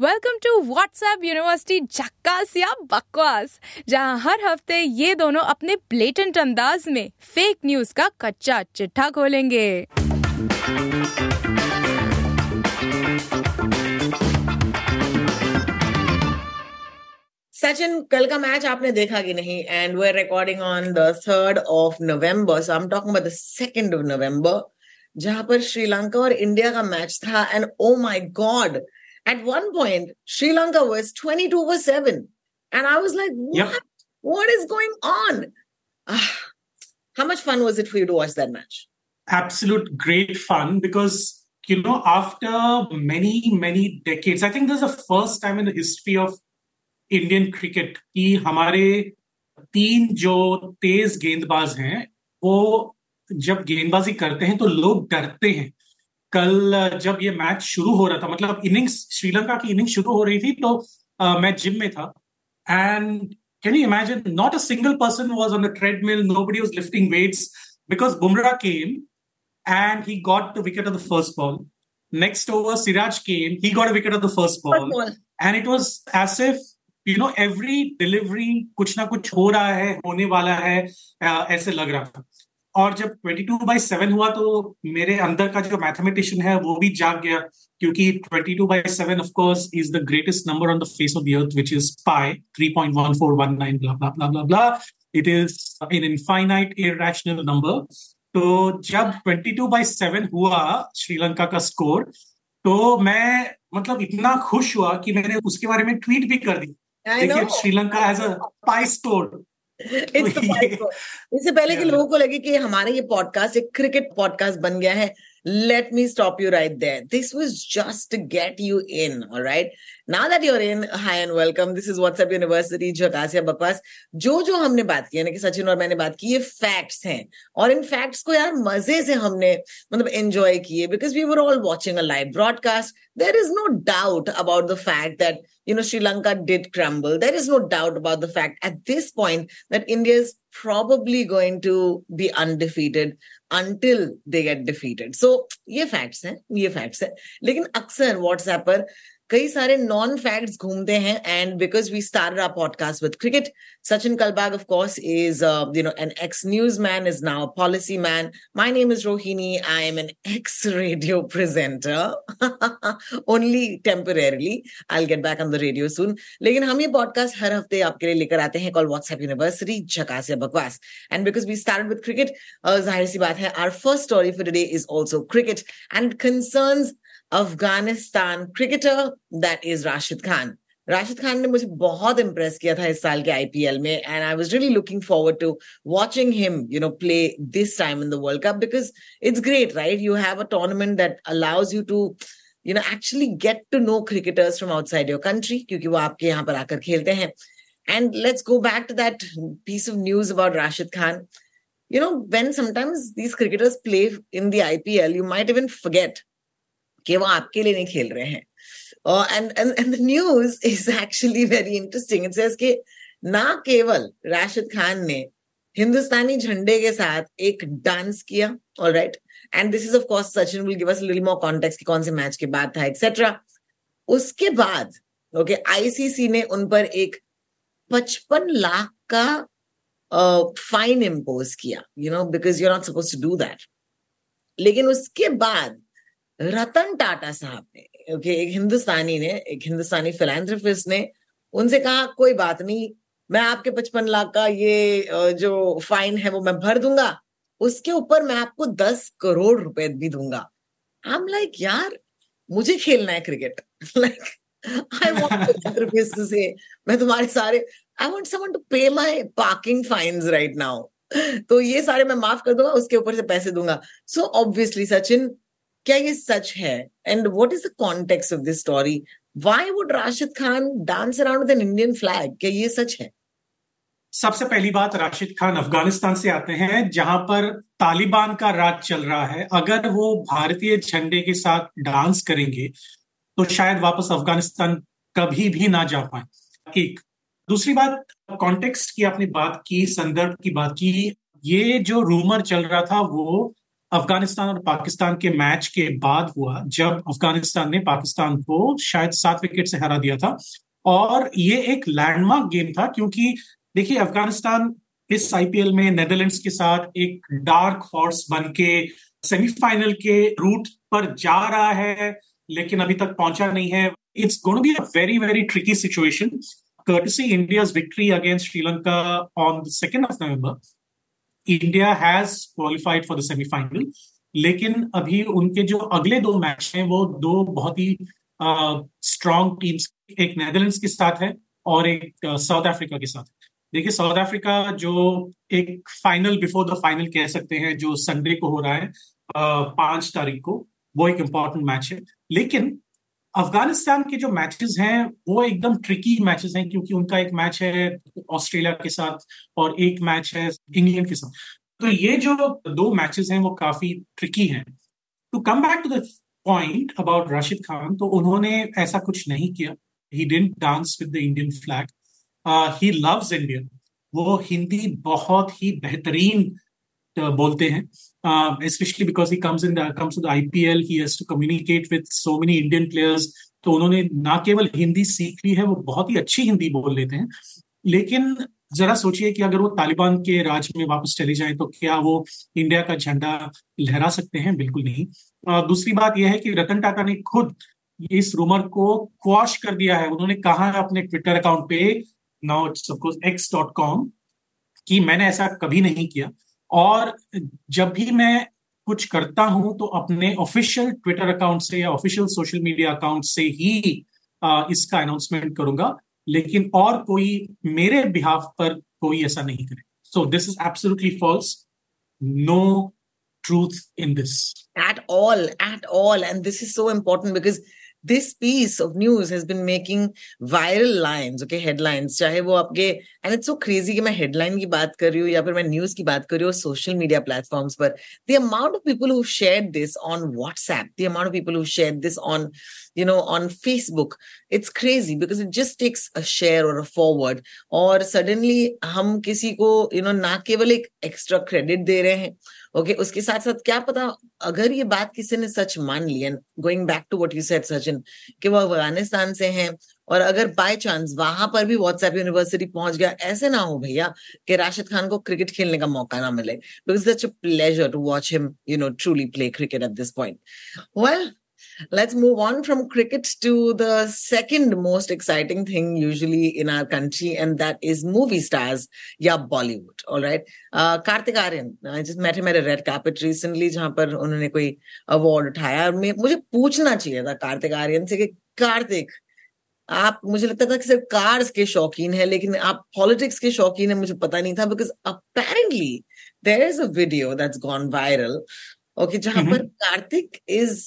Welcome to WhatsApp university झक्कास या बकवास, जहाँ हर हफ़्ते ये दोनों अपने ब्लेटेंट अंदाज में फेक न्यूज़ का कच्चा चिट्ठा खोलेंगे। सचिन, कल का मैच आपने देखा कि नहीं? And we are recording on the third of November so I am talking about the second of November जहाँ पर श्रीलंका और इंडिया का मैच था and oh my god At one point, Sri Lanka was 22 over 7. And I was like, what? Yep. What is going on? Ah, how much fun was it for you to watch that match? Absolute great fun because, you know, after many, many decades, I think this is the first time in the history of Indian cricket कि हमारे तीन जो तेज गेंदबाज हैं वो जब गेंदबाजी करते हैं तो लोग डरते हैं कल जब ये मैच शुरू हो रहा था मतलब इनिंग्स श्रीलंका की इनिंग्स शुरू हो रही थी तो uh, मैं जिम में था and can you imagine not a single person was on the treadmill nobody was lifting weights because Bumrah came and he got the wicket of the first ball. Next over, Siraj came. He got a wicket of the first ball. ball. And it was as if, you know, every delivery कुछ ना कुछ हो रहा है, होने वाला है, ऐसे लग रहा था. और जब 22 बाई सेवन हुआ तो मेरे अंदर का जो मैथमेटिशियन है वो भी जाग गया क्योंकि 22 by seven of course is the greatest number on the face of the earth which is pi 3.1419 blah blah blah blah blah. It is an infinite irrational number. तो जब 22 बाई सेवन हुआ श्रीलंका का स्कोर तो मैं मतलब इतना खुश हुआ कि मैंने उसके बारे में ट्वीट भी कर दी। देखिए Sri Lanka as a pi score इससे पहले के लोगों को लगे कि हमारे ये पॉडकास्ट एक क्रिकेट पॉडकास्ट बन गया है let me stop you right there. This was just to get you in, all right? Now that you're in, hi and welcome. This is WhatsApp University, झकासिया बकवास जो जो हमने बात की यानी कि सचिन और मैंने बात की ये फैक्ट्स हैं और इन फैक्ट्स को यार मजे से हमने मतलब एंजॉय किए because we were all watching a live broadcast there is no doubt about the fact that you know, Sri Lanka did crumble. There is no doubt about the fact at this point that India is probably going to be undefeated Until they get defeated. So ये facts हैं, ये facts हैं. लेकिन अक्सर WhatsApp पर कई सारे non facts घूमते हैं and because we started our podcast with cricket Sachin Kalbag of course is you know an ex news man is now policy man my name is Rohini I am an ex radio presenter only temporarily I get back on the radio soon लेकिन हम ये podcast हर हफ़्ते आपके लिए लेकर आते हैं call WhatsApp university झकास या बकवास and because we start with cricket ज़ाहिर सी बात है our first story for today is also cricket and concerns Afghanistan cricketer that is Rashid Khan Rashid Khan ने मुझे बहुत इंप्रेस किया था इस साल के आईपीएल में and I was really looking forward to watching him you know play this time in the world cup because it's great right you have a tournament that allows you to you know actually get to know cricketers from outside your country क्योंकि वो आपके यहाँ पर आकर खेलते हैं. And let's go back to that piece of news about Rashid Khan you know, when sometimes these cricketers play in the ipl you might even forget कि वो आपके लिए नहीं खेल रहे हैं। And and and the news is actually very interesting it says कि ना केवल राशिद खान ने हिंदुस्तानी झंडे के साथ एक डांस किया all right and this is of course Sachin will give us little more context कौन से मैच के बाद था एक्सेट्रा उसके बाद ओके okay, आईसीसी ने उन पर एक पचपन लाख का फाइन uh, इम्पोज किया you know because you not suppose to do that लेकिन उसके बाद रतन टाटा साहब ने ओके एक हिंदुस्तानी ने, एक हिंदुस्तानी फिलेंथ्रोपिस्ट ने उनसे कहा, कोई बात नहीं, मैं आपके पचपन लाख का ये जो फाइन है वो मैं भर दूँगा, उसके ऊपर मैं आपको दस करोड़ रुपए भी दूँगा। आई एम लाइक यार, मुझे खेलना है cricket like I want to say मैं तुम्हारे सारे I want someone to pay my parking fines right now तो ये सारे मैं माफ़ कर दूँगा, उसके ऊपर से पैसे दूँगा। सो ऑब्वियसली सचिन क्या ये सच है and what is the context of this story why would Rashid Khan dance around with an Indian flag क्या ये सच है सबसे पहली बात राशिद खान अफ़गानिस्तान से आते हैं, जहाँ पर तालिबान का राज चल रहा है। अगर वो भारतीय झंडे के साथ डांस करेंगे तो शायद वापस अफ़गानिस्तान कभी भी ना जा पाए। एक, दूसरी बात कॉन्टेक्स्ट की आपने बात की, संदर्भ की बात की, ये जो रूमर चल रहा था, वो अफ़गानिस्तान और पाकिस्तान के मैच के बाद हुआ जब अफ़गानिस्तान ने पाकिस्तान को शायद सात विकेट से हरा दिया था। और ये एक लैंडमार्क गेम था क्योंकि देखिए अफ़गानिस्तान इस आईपीएल में नेदरलैंड्स के साथ एक डार्क हॉर्स बन के सेमीफाइनल के रूट पर जा रहा है लेकिन अभी तक पहुँचा नहीं है। It's going be a very very tricky situation courtesy victory against Sri Lanka on the 2nd of November, India has qualified for the semi-final. लेकिन अभी उनके जो अगले दो मैच हैं, वो दो बहुत ही स्ट्रॉन्ग टीम्स एक नेदरलैंड्स के साथ है और एक साउथ अफ्रीका के साथ देखिए साउथ अफ्रीका जो एक फाइनल बिफोर द फाइनल कह सकते हैं, जो संडे को हो रहा है पाँच तारीख को, वो एक इंपॉर्टेंट मैच है लेकिन अफ़गानिस्तान के जो मैचेस हैं, वो एकदम ट्रिकी मैचेस हैं, क्योंकि उनका एक मैच है ऑस्ट्रेलिया के साथ और एक मैच है इंग्लैंड के साथ। तो ये जो दो मैचेस हैं, वो काफ़ी ट्रिकी हैं। To come back to the point about Rashid Khan तो उन्होंने ऐसा कुछ नहीं किया। He didn't dance with the Indian flag he loves India वो हिंदी बहुत ही बेहतरीन uh, बोलते हैं। Uh, because he comes in the comes to the IPL, he has to communicate with so many Indian तो उन्होंने ना केवल हिंदी सीख ली है वो बहुत ही अच्छी हिंदी बोल लेते हैं। लेकिन जरा सोचिए कि अगर वो तालिबान के राज में वापस चले जाएँ तो क्या वो इंडिया का झंडा लहरा सकते हैं? बिल्कुल नहीं। आ, दूसरी बात यह है कि रतन टाटा ने खुद इस रूमर को क्वाश कर दिया है। उन्होंने कहा है अपने ट्विटर अकाउंट पे now it's X dot com कि मैंने ऐसा कभी नहीं किया। और जब भी मैं कुछ करता हूँ तो अपने ऑफिशियल ट्विटर अकाउंट से या ऑफिशियल सोशल मीडिया अकाउंट से ही आ, इसका अनाउंसमेंट करूँगा। लेकिन और कोई मेरे बिहाफ पर कोई ऐसा नहीं करे। So this is absolutely false no truth in this. At all at all. And this is so important because this piece of news has been making viral lines okay headlines चाहे वो आपके and it's so crazy कि मैं headline की बात कर रही हूँ या फिर मैं न्यूज़ की बात कर रही हूँ सोशल मीडिया प्लेटफॉर्म्स पर. The amount of people who share this on WhatsApp the amount of people who share this on you know on Facebook it's crazy because it just takes a share और a forward और suddenly हम किसी को you know ना केवल एक extra credit दे रहे हैं ओके okay, उसके साथ साथ क्या पता अगर ये बात किसी ने सच मान लिया going back to what you said Sachin कि वो अफ़गानिस्तान से हैं और अगर बाय चांस वहाँ पर भी व्हाट्सएप यूनिवर्सिटी पहुँच गया ऐसे ना हो भैया कि राशिद खान को क्रिकेट खेलने का मौका ना मिले because such a pleasure to watch him you know truly play cricket at this point well let's move on from cricket to the second most exciting thing usually in our country and that is movie stars या bollywood all right uh, Kartik Aaryan i just met him at a red carpet recently जहां पर उन्होंने कोई award उठाया और मुझे पूछना चाहिए था कार्तिक आर्यन से कि कार्तिक आप मुझे लगता था कि सिर्फ कार्स के शौकीन है लेकिन आप पॉलिटिक्स के शौकीन है मुझे पता नहीं था because apparently there is a video that's gone viral okay जहां पर Kartik is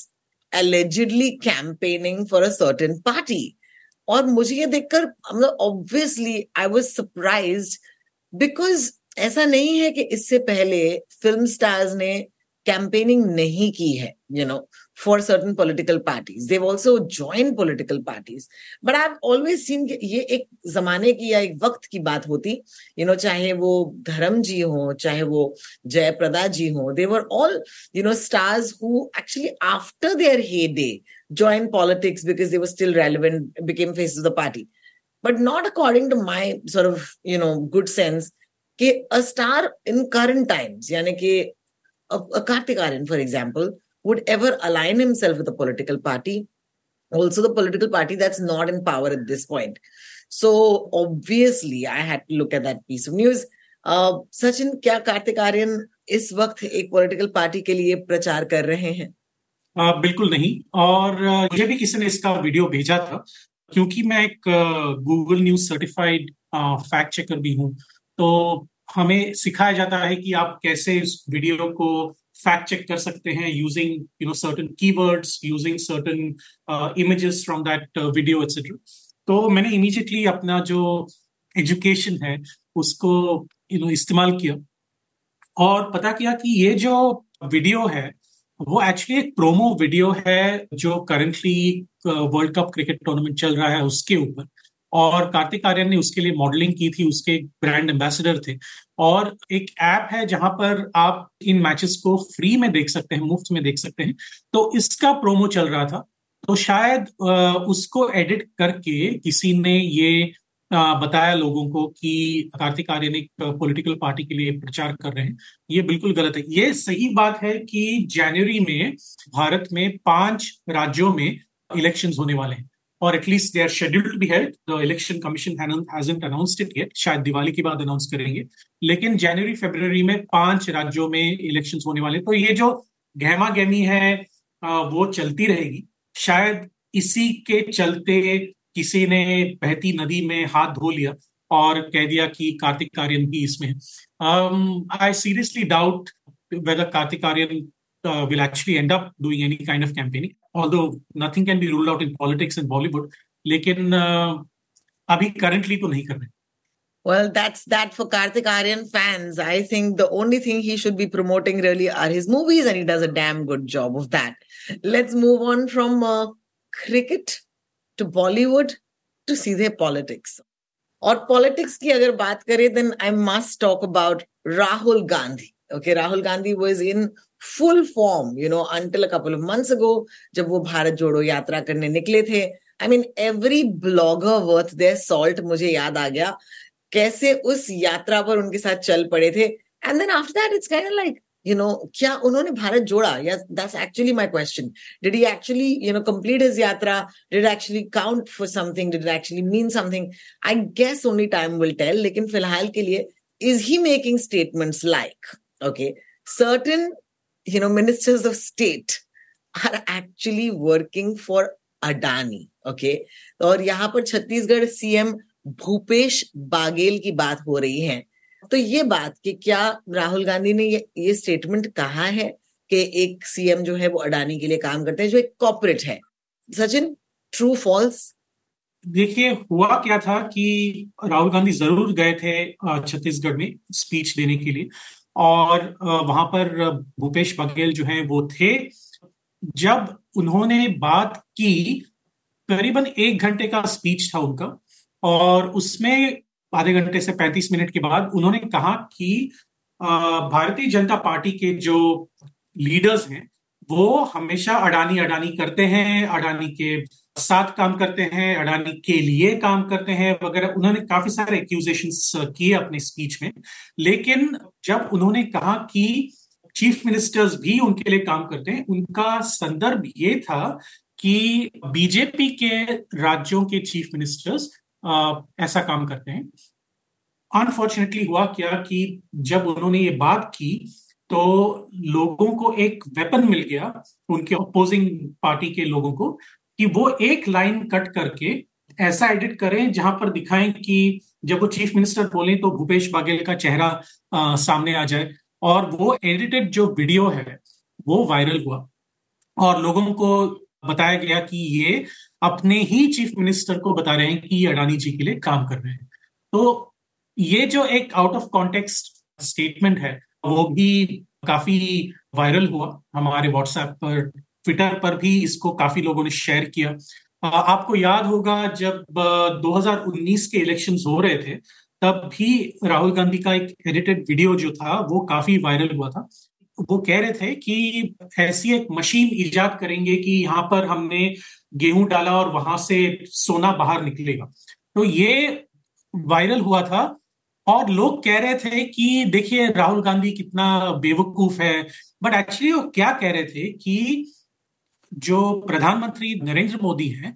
allegedly campaigning for a certain party और मुझे ये देखकर मतलब obviously I was surprise because ऐसा नहीं है कि इससे पहले फ़िल्म स्टार्स ने कैंपेनिंग नहीं की है you know for certain political parties they've also join political parties but I always seen ये एक जमाने की या एक वक्त की बात होती यू नो चाहे वो धर्म जी हो, चाहे वो जयप्रदा जी हो they're all you know stars who actually after their heyday join politics because they're still relevant became face of the party but not according to my सॉर्फ you know good sense कि a star in current times यानी कि a, a Kartik Aryan for example would ever align himself with a political party, also the political party that's not in power at this point. So obviously, I had to look at that piece of news. Uh, Sachin क्या कार्तिक आर्यन इस वक्त एक political party के लिए प्रचार कर रहे हैं uh, बिल्कुल नहीं और uh, मुझे भी किसी ने इसका वीडियो भेजा था क्योंकि मैं एक Google news certified fact checker भी हूँ तो हमें सिखाया जाता है कि आप कैसे इस वीडियो को फैक्ट चेक कर सकते हैं using you know certain keywords using certain images from that video etcetera तो मैंने इमीडिएटली अपना जो एजुकेशन है, उसको यू नो इस्तेमाल किया। और पता किया कि ये जो वीडियो है, वो एक्चुअली एक प्रोमो वीडियो है जो currently world cup cricket tournament चल रहा है उसके ऊपर। और कार्तिक आर्यन ने उसके लिए मॉडलिंग की थी, उसके ब्रांड एम्बेसडर थे। और एक ऐप है जहाँ पर आप इन मैचेस को फ्री में देख सकते हैं, मुफ़्त में देख सकते हैं। तो इसका प्रोमो चल रहा था। तो शायद उसको एडिट करके किसी ने ये बताया लोगों को कि कार्तिक आर्यन एक पॉलिटिकल पार्टी के लिए प्रचार कर रहे हैं। ये बिल्कुल गलत है। ये सही बात है कि जनवरी में भारत में पाँच राज्यों में इलेक्शंस होने वाले हैं। और at least they are scheduled be held the election commission hasn't announced it yet शायद दिवाली के बाद अनाउंस करेंगे। लेकिन जनवरी फेब्रवरी में पाँच राज्यों में इलेक्शन होने वाले तो ये जो गहमा गहमी है वो चलती रहेगी। शायद इसी के चलते किसी ने बहती नदी में हाथ धो लिया और कह दिया कि कार्तिक आर्यन भी इसमें I seriously doubt whether Kartik Aaryan Will actually end up doing any kind of campaigning although nothing can be ruled out in politics in Bollywood लेकिन uh, अभी करंटली तो नहीं कर रहे Well, that's that for Karthik Aryan fans. I think the only thing he should be promoting really are his movies, and he does a damn good job of that. Let's move on from uh, cricket to Bollywood to सीधे politics. और politics की अगर बात करें then I must talk about Rahul Gandhi. Okay, Rahul Gandhi was in full form you know until couple of months ago जब वो भारत जोड़ो यात्रा करने निकले थे। I mean every blogger worth their salt मुझे याद आ गया, कैसे उस यात्रा पर उनके साथ चल पड़े थे। And then after that it's kind like you know क्या उन्होंने भारत जोड़ा? या that's actually my question did he actually you know complete his yatra? Did actually count for something did actually mean something I guess only time will tell लेकिन फ़िलहाल के लिए is he making statements like okay certain you know, ministers of state are actually working for Adani. Okay. और यहाँ पर Chhattisgarh CM Bhupesh Baghel की बात हो रही है तो ये बात कि क्या राहुल गांधी ने ये ये स्टेटमेंट कहा है कि एक सीएम जो है वो अडानी के लिए काम करते हैं जो एक कॉपरेट है सचिन ट्रू फॉल्स देखिए हुआ क्या था कि राहुल गांधी ज़रूर गए थे छत्तीसगढ़ में स्पीच देने के लिए और वहाँ पर भूपेश बघेल जो हैं वो थे। जब उन्होंने बात की, करीबन एक घंटे का स्पीच था उनका, और उसमें आधे घंटे से पैंतीस मिनट के बाद उन्होंने कहा कि भारतीय जनता पार्टी के जो लीडर्स हैं, वो हमेशा अडानी अडानी करते हैं, अडानी के साथ काम करते हैं, अडानी के लिए काम करते हैं, वगैरह। उन्होंने काफ़ी सारे एक्यूजेशन किए अपने स्पीच में। लेकिन जब उन्होंने कहा कि चीफ मिनिस्टर्स भी उनके लिए काम करते हैं, उनका संदर्भ ये था कि बीजेपी के राज्यों के चीफ मिनिस्टर्स ऐसा काम करते हैं। अनफॉर्चुनेटली हुआ क्या कि जब उन्होंने ये बात की तो लोगों को एक वेपन मिल गया, उनके अपोजिंग पार्टी के लोगों को। कि वो एक लाइन कट करके ऐसा एडिट करें जहाँ पर दिखाएँ कि जब वो चीफ मिनिस्टर बोले तो भूपेश बघेल का चेहरा आ, सामने आ जाए। और वो एडिटेड जो वीडियो है वो वायरल हुआ। और लोगों को बताया गया कि ये अपने ही चीफ मिनिस्टर को बता रहे हैं कि ये अडानी जी के लिए काम कर रहे हैं। तो ये जो एक आउट ऑफ़ कॉन्टेक्स्ट स्टेटमेंट है वो भी काफ़ी वायरल हुआ हमारे व्हाट्सएप पर। ट्विटर पर भी इसको काफ़ी लोगों ने शेयर किया। आपको याद होगा जब 2019 के इलेक्शन हो रहे थे, तब भी राहुल गांधी का एक एडिटेड वीडियो जो था, वो काफ़ी वायरल हुआ था। वो कह रहे थे कि ऐसी एक मशीन इजाद करेंगे कि यहाँ पर हमने गेहूँ डाला और वहाँ से सोना बाहर निकलेगा। तो ये वायरल हुआ था और लोग कह रहे थे कि देखिए राहुल गांधी कितना बेवकूफ़ है बट एक्चुअली वो क्या कह रहे थे कि जो प्रधानमंत्री नरेंद्र मोदी हैं,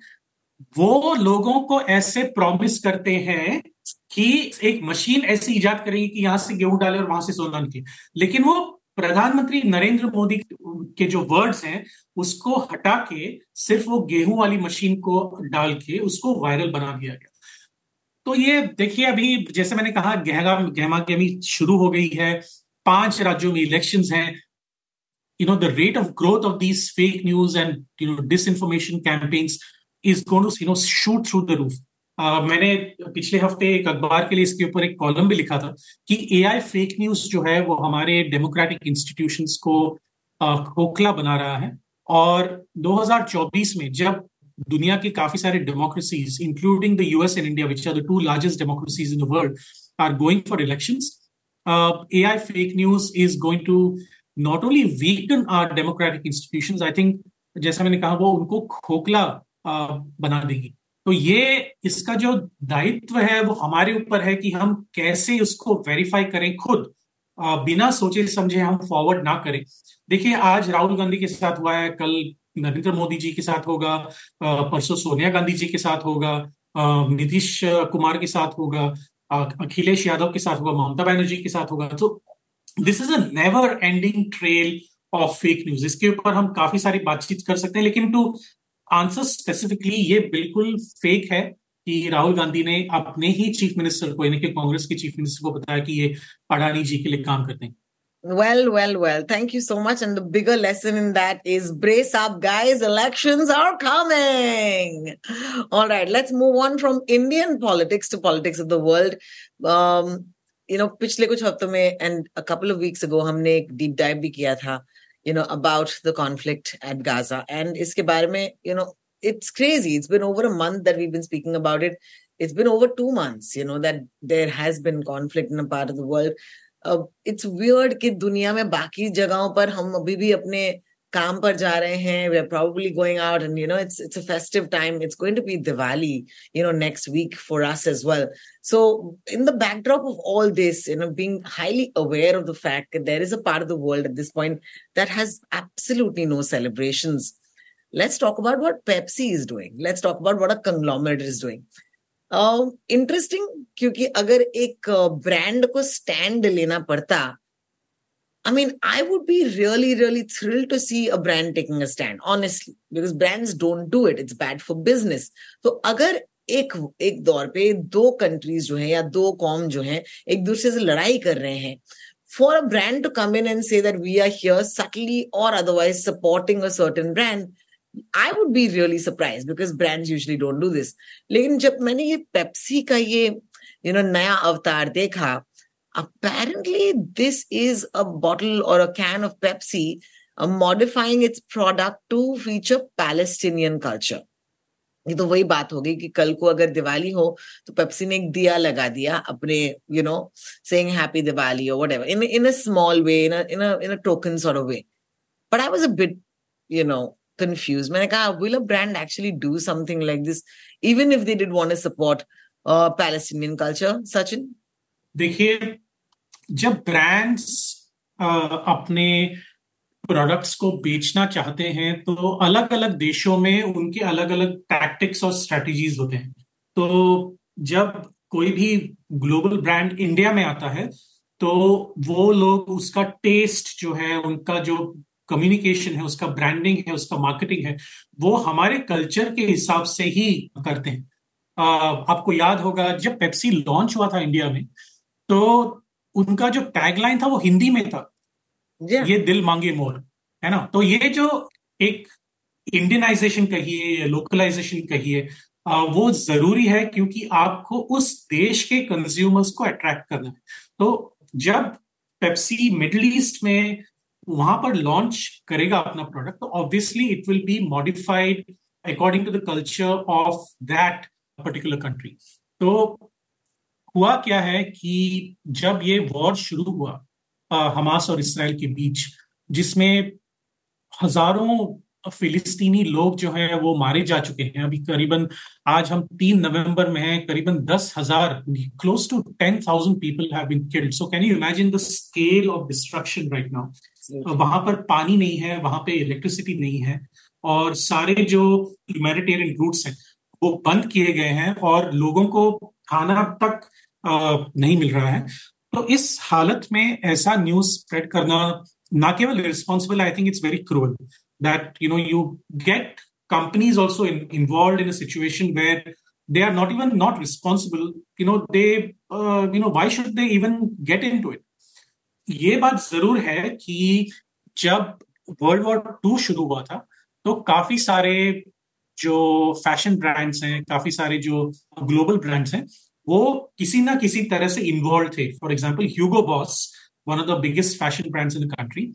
वो लोगों को ऐसे प्रॉमिस करते हैं कि एक मशीन ऐसी इजाद करेगी कि यहाँ से गेहूँ डाले और वहाँ से सोना निकले। लेकिन वो प्रधानमंत्री नरेंद्र मोदी के जो वर्ड्स हैं, उसको हटा के सिर्फ़ वो गेहूँ वाली मशीन को डाल के उसको वायरल बना दिया गया। तो ये देखिए, अभी जैसे मैंने कहा, गहगा गहमा गहमी शुरू हो गई है। पाँच राज्यों में इलेक्शन हैं। You know the rate of growth of these fake news and you know disinformation campaigns is going to you know shoot through the roof. Uh, मैंने पिछले हफ़्ते एक अखबार के लिए इसके ऊपर एक कॉलम भी लिखा था कि एआई फेक न्यूज़ जो है वो हमारे डेमोक्रेटिक इंस्टीट्यूशंस को खोखला बना रहा है। और 2024 में जब दुनिया के काफ़ी सारे democracies including the US and India which are the two largest democracies in the world are going for elections AI fake news is going to not only weaken our democratic institutions, I think जैसा मैंने कहा वो उनको खोखला बना देगी। तो ये इसका जो दायित्व है वो हमारे ऊपर है कि हम कैसे उसको वेरीफाई करें खुद। आ, बिना सोचे समझे हम फॉरवर्ड ना करें। देखिए आज राहुल गांधी के साथ हुआ है कल नरेंद्र मोदी जी के साथ होगा परसों सोनिया गांधी जी के साथ होगा नीतीश कुमार के साथ होगा अखिलेश यादव के साथ होगा ममता बनर्जी के साथ होगा। तो this is a never ending trail of fake news इसके ऊपर हम काफ़ी सारी बातचीत कर सकते हैं लेकिन टू आंसर स्पेसिफिकली ये बिल्कुल फेक है कि राहुल गांधी ने अपने ही चीफ मिनिस्टर को यानी कि कांग्रेस के चीफ मिनिस्टर को बताया कि ये अडानी जी के लिए काम करते हैं Well, well, well. Thank you so much. And the bigger lesson in that is brace up, guys. Elections are coming. All right, let's move on from Indian politics to politics of the world. Um, you know पिछले कुछ हफ्तों में and a couple of weeks ago हमने एक deep dive भी किया था you know about the conflict at Gaza and इसके बारे में you know it's crazy it's been over a month that we been speaking about it it's been over two months you know that there has been conflict in a part of the world it's weird कि दुनिया में बाकी जगहों पर हम अभी भी अपने काम पर जा रहे हैं we are probably going out and you know it's it's a festive time it's going to be Diwali you know next week for us as well so in the backdrop of all this you know being highly aware of the fact that there is a part of the world at this point that has absolutely no celebrations let's talk about what Pepsi is doing let's talk about what a conglomerate is doing interesting क्योंकि अगर एक brand को stand लेना पड़ता I mean I would be really really thrill to see a brand taking a stand honestly because brands don't do it it's bad for business तो अगर एक एक दौर पे दो कंट्रीज जो है या दो कॉम जो है एक दूसरे से लड़ाई कर रहे हैं for a brand to come in and say that we are here subtly और otherwise supporting a certain brand I would be really surprise because brands usually don't do this लेकिन जब मैंने ये पेप्सी का ये यू नो नया अवतार देखा apparently this is a bottle or a can of Pepsi uh, modifying its product to feature Palestinian culture. ये तो वही बात होगी कि कल को अगर दिवाली हो तो पेप्सी ने एक दिया लगा दिया अपने you know saying happy Diwali और whatever in in a small way in in in a token sort of way but I was a bit you know confused. मैंने कहा will a brand actually do something like this even if they did want to support uh, Palestinian culture? Sachin? देखिए जब brands अपने products को बेचना चाहते हैं तो अलग अलग देशों में उनके अलग अलग टैक्टिक्स और स्ट्रेटजीज होते हैं। तो जब कोई भी ग्लोबल ब्रांड इंडिया में आता है तो वो लोग उसका टेस्ट जो है, उनका जो कम्युनिकेशन है, उसका ब्रांडिंग है, उसका मार्केटिंग है, वो हमारे कल्चर के हिसाब से ही करते हैं। आपको याद होगा, जब पेप्सी लॉन्च हुआ था इंडिया में तो उनका जो टैगलाइन था वो हिंदी में था। yeah. ये दिल मांगे मोर है ना? तो ये जो एक इंडियनाइजेशन कहिए लोकलाइजेशन कहिए वो ज़रूरी है क्योंकि आपको उस देश के कंज्यूमर्स को अट्रैक्ट करना है। तो जब पेप्सी मिडल ईस्ट में वहाँ पर लॉन्च करेगा अपना प्रोडक्ट तो obviously it will be modified according to the culture of that particular country तो हुआ क्या है कि जब ये वॉर शुरू हुआ हमास और इसराइल के बीच जिसमें हज़ारों फिलिस्तीनी लोग जो हैं वो मारे जा चुके हैं। अभी करीबन आज हम तीन नवंबर में हैं करीबन दस हज़ार close to ten thousand people have been killed so can you imagine the scale of destruction right now वहाँ पर पानी नहीं है वहाँ पे इलेक्ट्रिसिटी नहीं है और सारे जो ह्यूमैनिटेरियन रूट्स हैं वो बंद किए गए हैं और लोगों को खाना तक नहीं मिल रहा है। तो इस हालत में ऐसा न्यूज़ स्प्रेड करना ना केवल responsible I think it's very cruel that you know you get companies also involve in situation where they are not even not responsible you know they you know why should they even get in to it ये बात ज़रूर है कि जब world war to शुरू हुआ था तो काफ़ी सारे जो फ़ैशन ब्रांड्स हैं, काफ़ी सारे जो ग्लोबल ब्रांड्स हैं वो किसी ना किसी तरह से इन्वॉल्व थे. For example Hugo Boss one of the biggest fashion brands in the country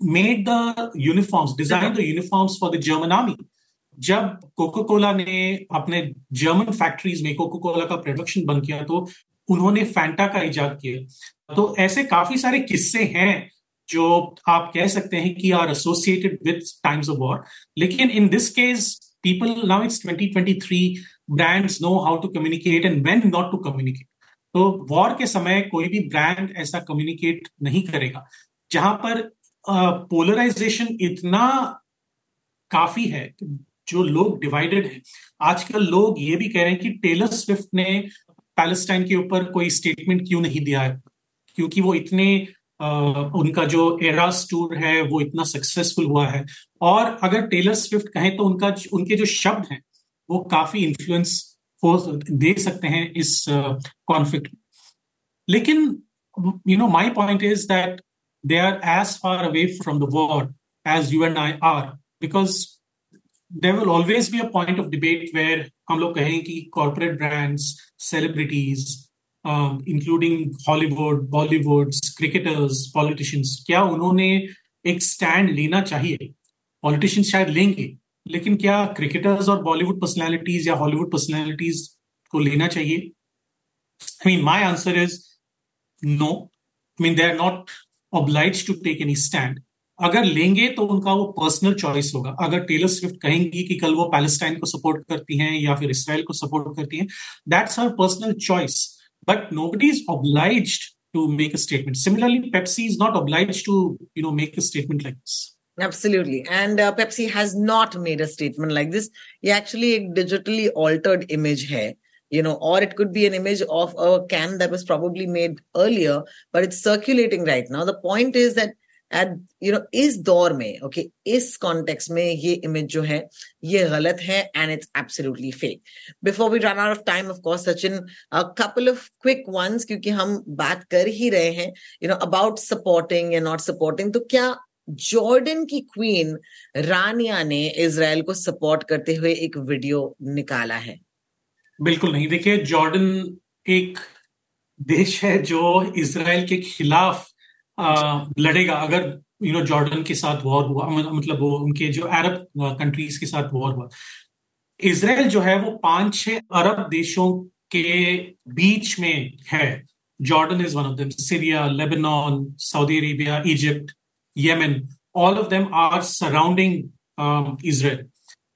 made the uniforms design the uniforms for the German army जब कोको कोला ने अपने जर्मन फैक्ट्रीज में कोको कोला का प्रोडक्शन बंद किया तो उन्होंने फैंटा का इजाद किया। तो ऐसे काफ़ी सारे किस्से हैं जो आप कह सकते हैं कि are associated with times of war लेकिन in this case people now it's 2023 brands know how to communicate and when not to communicate तो वॉर के समय कोई भी ब्रांड ऐसा कम्युनिकेट नहीं करेगा। जहाँ पर पोलराइजेशन uh, इतना काफ़ी है जो लोग डिवाइडेड है। आजकल लोग ये भी कह रहे हैं कि टेलर स्विफ्ट ने पैलेस्टाइन के ऊपर कोई स्टेटमेंट क्यों नहीं दिया है? क्योंकि वो इतने Uh, उनका जो एरास टूर है वो इतना सक्सेसफुल हुआ है। और अगर टेलर स्विफ्ट कहें तो उनका उनके जो शब्द हैं वो काफ़ी इन्फ्लुएंस हो दे सकते हैं इस कॉन्फ्लिक्ट में। लेकिन you know my point is that they are as far away from the war as you and I are because there will always be a point of debate where हम लोग कहें कि corporate brands celebrities including Hollywood Bollywood cricketers politicians क्या उन्होंने एक stand लेना चाहिए? Politicians शायद लेंगे। लेकिन क्या क्रिकेटर्स और बॉलीवुड पर्सनैलिटीज या हॉलीवुड पर्सनैलिटीज को लेना चाहिए? I mean my answer is no I mean they are not obliged to take any stand अगर लेंगे तो उनका वो पर्सनल चॉइस होगा। अगर टेलर स्विफ्ट कहेंगी कि कल वो पैलेस्टाइन को सपोर्ट करती हैं या फिर इसराइल को सपोर्ट करती हैं that's her personal choice but no nobody is obliged to make a statement similarly Pepsi is not obliged to you know make a statement like this. Absolutely. And uh, Pepsi has not made a statement like this. Yeah, actually a digitally altered image hai, you know, or it could be an image of a can that was probably made earlier, but it's circulating right now. The point is that at you know इस दौर में okay okay, इस context में ये image जो है ये गलत है and it's absolutely fake before we run out of time of course Sachin couple of quick ones क्योंकि हम बात कर ही रहे हैं यू नो अबाउट सपोर्टिंग या नॉट सपोर्टिंग तो क्या Jordan की क्वीन रानिया ने इसराइल को सपोर्ट करते हुए एक वीडियो निकाला है। बिल्कुल नहीं, देखिए, जॉर्डन एक देश है जो इसराइल के खिलाफ लड़ेगा। अगर यू नो जॉर्डन के साथ वॉर हुआ मतलब वो उनके जो अरब कंट्रीज़ के साथ वॉर हुआ इसराइल जो है वो पाँच छह अरब देशों के बीच में है। Jordan is one of them Syria, Lebanon, Saudi Arabia, Egypt Yemen all of them are surrounding Israel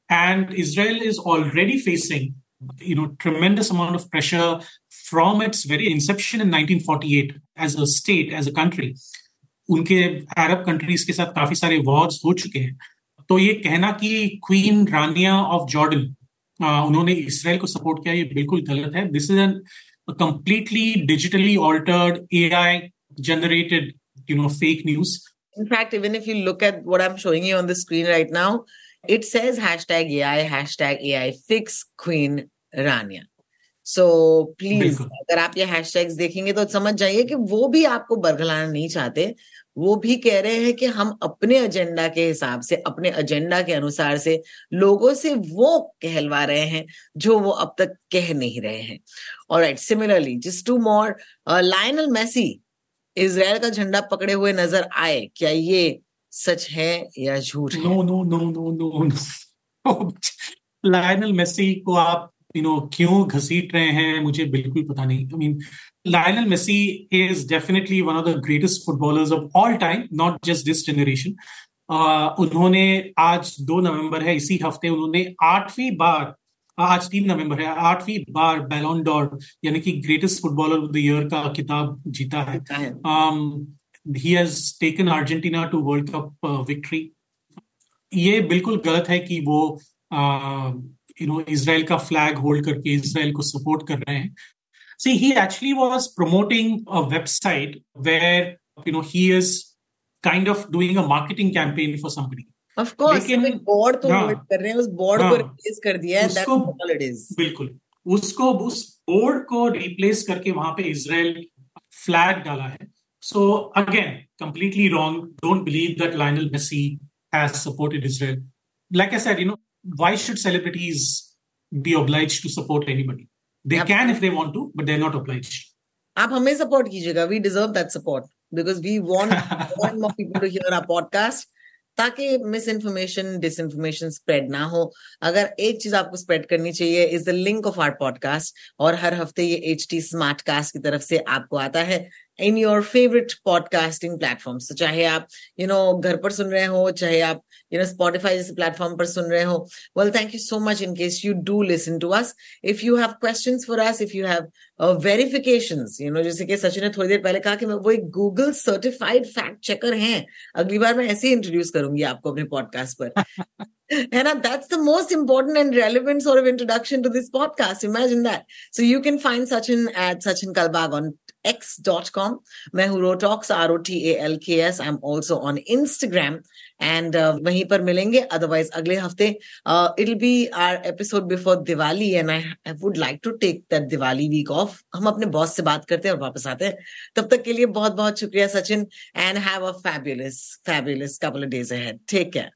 and Israel is already facing, you know, tremendous amount of pressure from its very inception in 1948 as a state, as a country. उनके अरब countries के साथ काफी सारे Wars हो चुके हैं तो ये कहना कि क्वीन रानिया ऑफ जॉर्डन उन्होंने इसराइल को सपोर्ट किया ये बिल्कुल गलत है this is an completely digitally altered AI generated, you know, fake news. In fact, even if you look at what I'm showing you on the screen right now, it says hashtag AI, hashtag AI fix Queen Rania. So so, please अगर आप ये hashtags देखेंगे तो समझ जाइए कि वो भी आपको बरगलाना नहीं चाहते। वो भी कह रहे हैं कि हम अपने एजेंडा के हिसाब से अपने एजेंडा के अनुसार से लोगों से वो कहलवा रहे हैं जो वो अब तक कह नहीं रहे हैं। और right similarly just two more Lionel Messi Israel का झंडा पकड़े हुए नज़र आए, क्या ये सच है या झूठ no no no no no Lionel Messi को आप यू नो क्यों घसीट रहे हैं, मुझे बिल्कुल पता नहीं। I mean Lionel Messi is definitely one of the greatest footballers of all time not just this generation उन्होंने आज दो नवंबर है, इसी हफ़्ते उन्होंने आठवीं बार आज तीन नवंबर है आठवीं बार बैलोन डॉर यानी कि greatest footballer of the year का किताब जीता है। He. Has taken Argentina to World Cup victory ये बिल्कुल गलत है कि वो यू नो इसराइल का फ्लैग होल्ड करके इसराइल को सपोर्ट कर रहे हैं। See he actually was promoting a website where you know he is kind of doing a marketing campaign for somebody of course लेकिन- बोर्ड तो हाँ। होल्ड कर रहे हैं उस बोर्ड को हाँ। रिप्लेस कर दिया है दैट्स ऑल इट इज़ बिल्कुल उसको उस बोर्ड को रिप्लेस करके वहाँ पे इसराइल फ्लैग डाला है so again completely wrong don't believe that Messi has supported Israel like I said you know why should celebrities be obliged to support anybody they Yep. can if they want to but they're not obliged आप हमें support कीजिएगा we deserve that support because we want and more people to hear our podcast ताकि misinformation disinformation spread ना हो। अगर एक चीज़ आपको स्प्रेड करनी चाहिए is the link of our podcast और हर हफ़्ते ये एच टी स्मार्ट कास्ट की तरफ़ से आपको आता है। In your favourite podcasting platform चाहे आप यू नो घर पर सुन रहे हो, चाहे आप यू नो स्पॉटिफाई जैसे प्लेटफॉर्म पर सुन रहे हो well thank you so much in case you do listen to us if you have question for us if you have verification you know जैसे कि सचिन ने थोड़ी देर पहले कहा कि मैं वो एक गूगल सर्टिफाइड फैक्ट चेकर हैं। अगली बार मैं ऐसे ही इंट्रोड्यूस करूँगी आपको अपने पॉडकास्ट पर। And uh, that's the most important and relevant sort of introduction to this podcast. Imagine that. So you can find Sachin at Sachin Kalbag on x.com. मैं हूँ Rotox, R-O-T-A-L-K-S. I'm also on Instagram. And uh, वहीं पर मिलेंगे. Otherwise, अगले हफ़्ते uh, it'll be our episode before Diwali and I, I would like to take that Diwali week off. हम अपने boss से बात करते हैं और वापस आते हैं. तब तक के लिए बहुत बहुत शुक्रिया Sachin and have a fabulous, fabulous couple of days ahead. Take care.